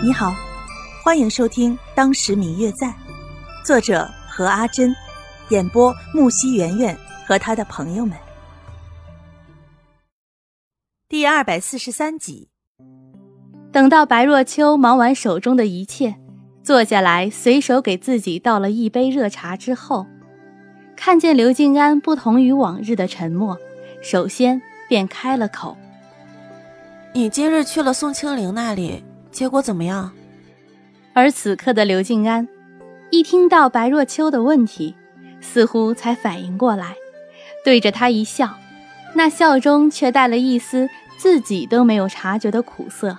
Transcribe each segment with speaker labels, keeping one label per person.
Speaker 1: 你好，欢迎收听《当时明月在》，作者何阿珍，演播木西圆圆和他的朋友们。第二百四十三集。
Speaker 2: 等到白若秋忙完手中的一切，坐下来随手给自己倒了一杯热茶之后，看见刘静安不同于往日的沉默，首先便开了口：“
Speaker 3: 你今日去了宋清灵那里。”结果怎么样？
Speaker 2: 而此刻的刘静安，一听到白若秋的问题，似乎才反应过来，对着他一笑，那笑中却带了一丝自己都没有察觉的苦涩。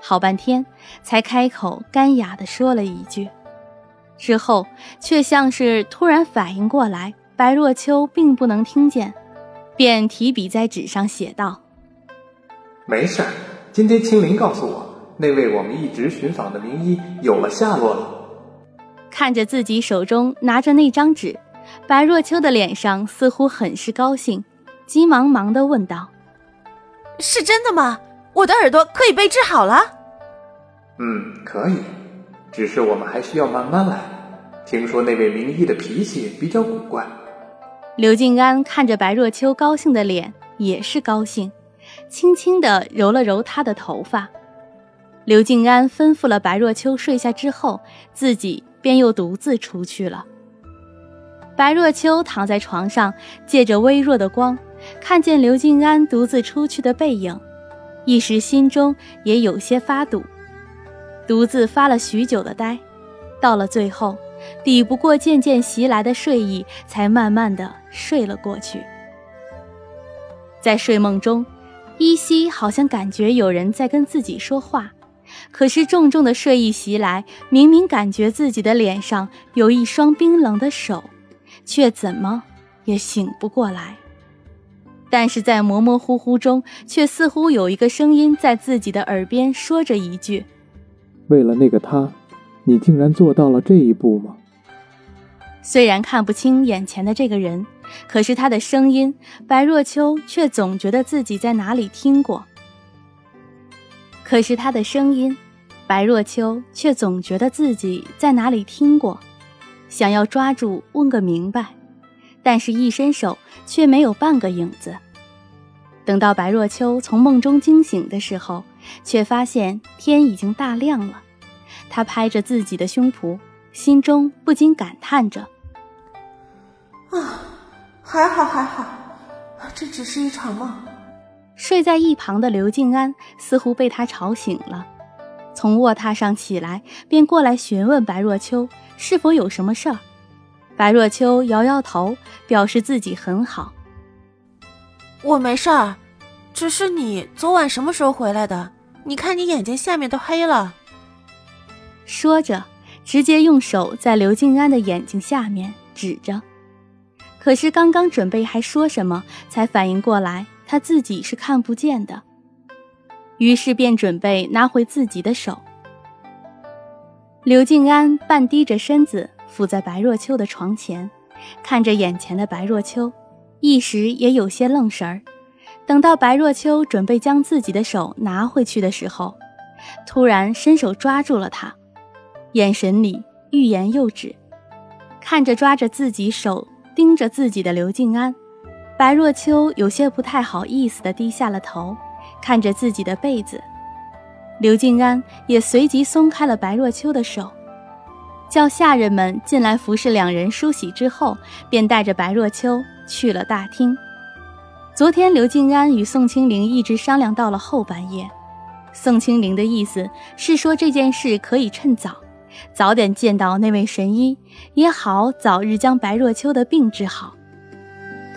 Speaker 2: 好半天，才开口干哑地说了一句，之后却像是突然反应过来，白若秋并不能听见，便提笔在纸上写道：“
Speaker 4: 没事，今天青林告诉我。”那位我们一直寻访的名医有了下落了。
Speaker 2: 看着自己手中拿着那张纸，白若秋的脸上似乎很是高兴，急忙忙的问道：“
Speaker 3: 是真的吗？我的耳朵可以被治好了？”“
Speaker 4: 嗯，可以，只是我们还需要慢慢来。听说那位名医的脾气比较古怪。”
Speaker 2: 刘静安看着白若秋高兴的脸，也是高兴，轻轻的揉了揉她的头发。刘静安吩咐了白若秋睡下之后，自己便又独自出去了。白若秋躺在床上，借着微弱的光，看见刘静安独自出去的背影，一时心中也有些发堵。独自发了许久的呆，到了最后，抵不过渐渐袭来的睡意，才慢慢的睡了过去。在睡梦中，依稀好像感觉有人在跟自己说话。可是重重的睡意袭来，明明感觉自己的脸上有一双冰冷的手，却怎么也醒不过来。但是在模模糊糊中，却似乎有一个声音在自己的耳边说着一句：“
Speaker 5: 为了那个他，你竟然做到了这一步吗？”
Speaker 2: 虽然看不清眼前的这个人，可是他的声音，白若秋却总觉得自己在哪里听过。可是他的声音，白若秋却总觉得自己在哪里听过，想要抓住问个明白，但是一伸手却没有半个影子。等到白若秋从梦中惊醒的时候，却发现天已经大亮了。他拍着自己的胸脯，心中不禁感叹着：“
Speaker 3: 啊，还好还好，这只是一场梦。”
Speaker 2: 睡在一旁的刘静安似乎被他吵醒了，从卧榻上起来，便过来询问白若秋是否有什么事儿。白若秋摇摇头，表示自己很好。
Speaker 3: 我没事儿，只是你昨晚什么时候回来的？你看你眼睛下面都黑了。
Speaker 2: 说着，直接用手在刘静安的眼睛下面指着。可是刚刚准备还说什么，才反应过来。他自己是看不见的，于是便准备拿回自己的手。刘静安半低着身子伏在白若秋的床前，看着眼前的白若秋，一时也有些愣神儿。等到白若秋准备将自己的手拿回去的时候，突然伸手抓住了他，眼神里欲言又止，看着抓着自己手盯着自己的刘静安。白若秋有些不太好意思地低下了头，看着自己的被子。刘静安也随即松开了白若秋的手，叫下人们进来服侍两人梳洗之后，便带着白若秋去了大厅。昨天刘静安与宋清灵一直商量到了后半夜，宋清灵的意思是说这件事可以趁早，早点见到那位神医，也好早日将白若秋的病治好。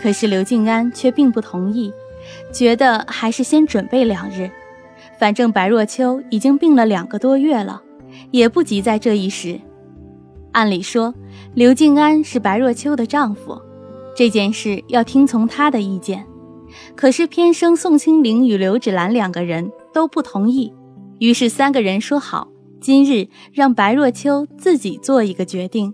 Speaker 2: 可是刘静安却并不同意，觉得还是先准备两日，反正白若秋已经病了两个多月了，也不急在这一时。按理说，刘静安是白若秋的丈夫，这件事要听从他的意见。可是偏生宋清灵与刘芷兰两个人都不同意，于是三个人说好，今日让白若秋自己做一个决定。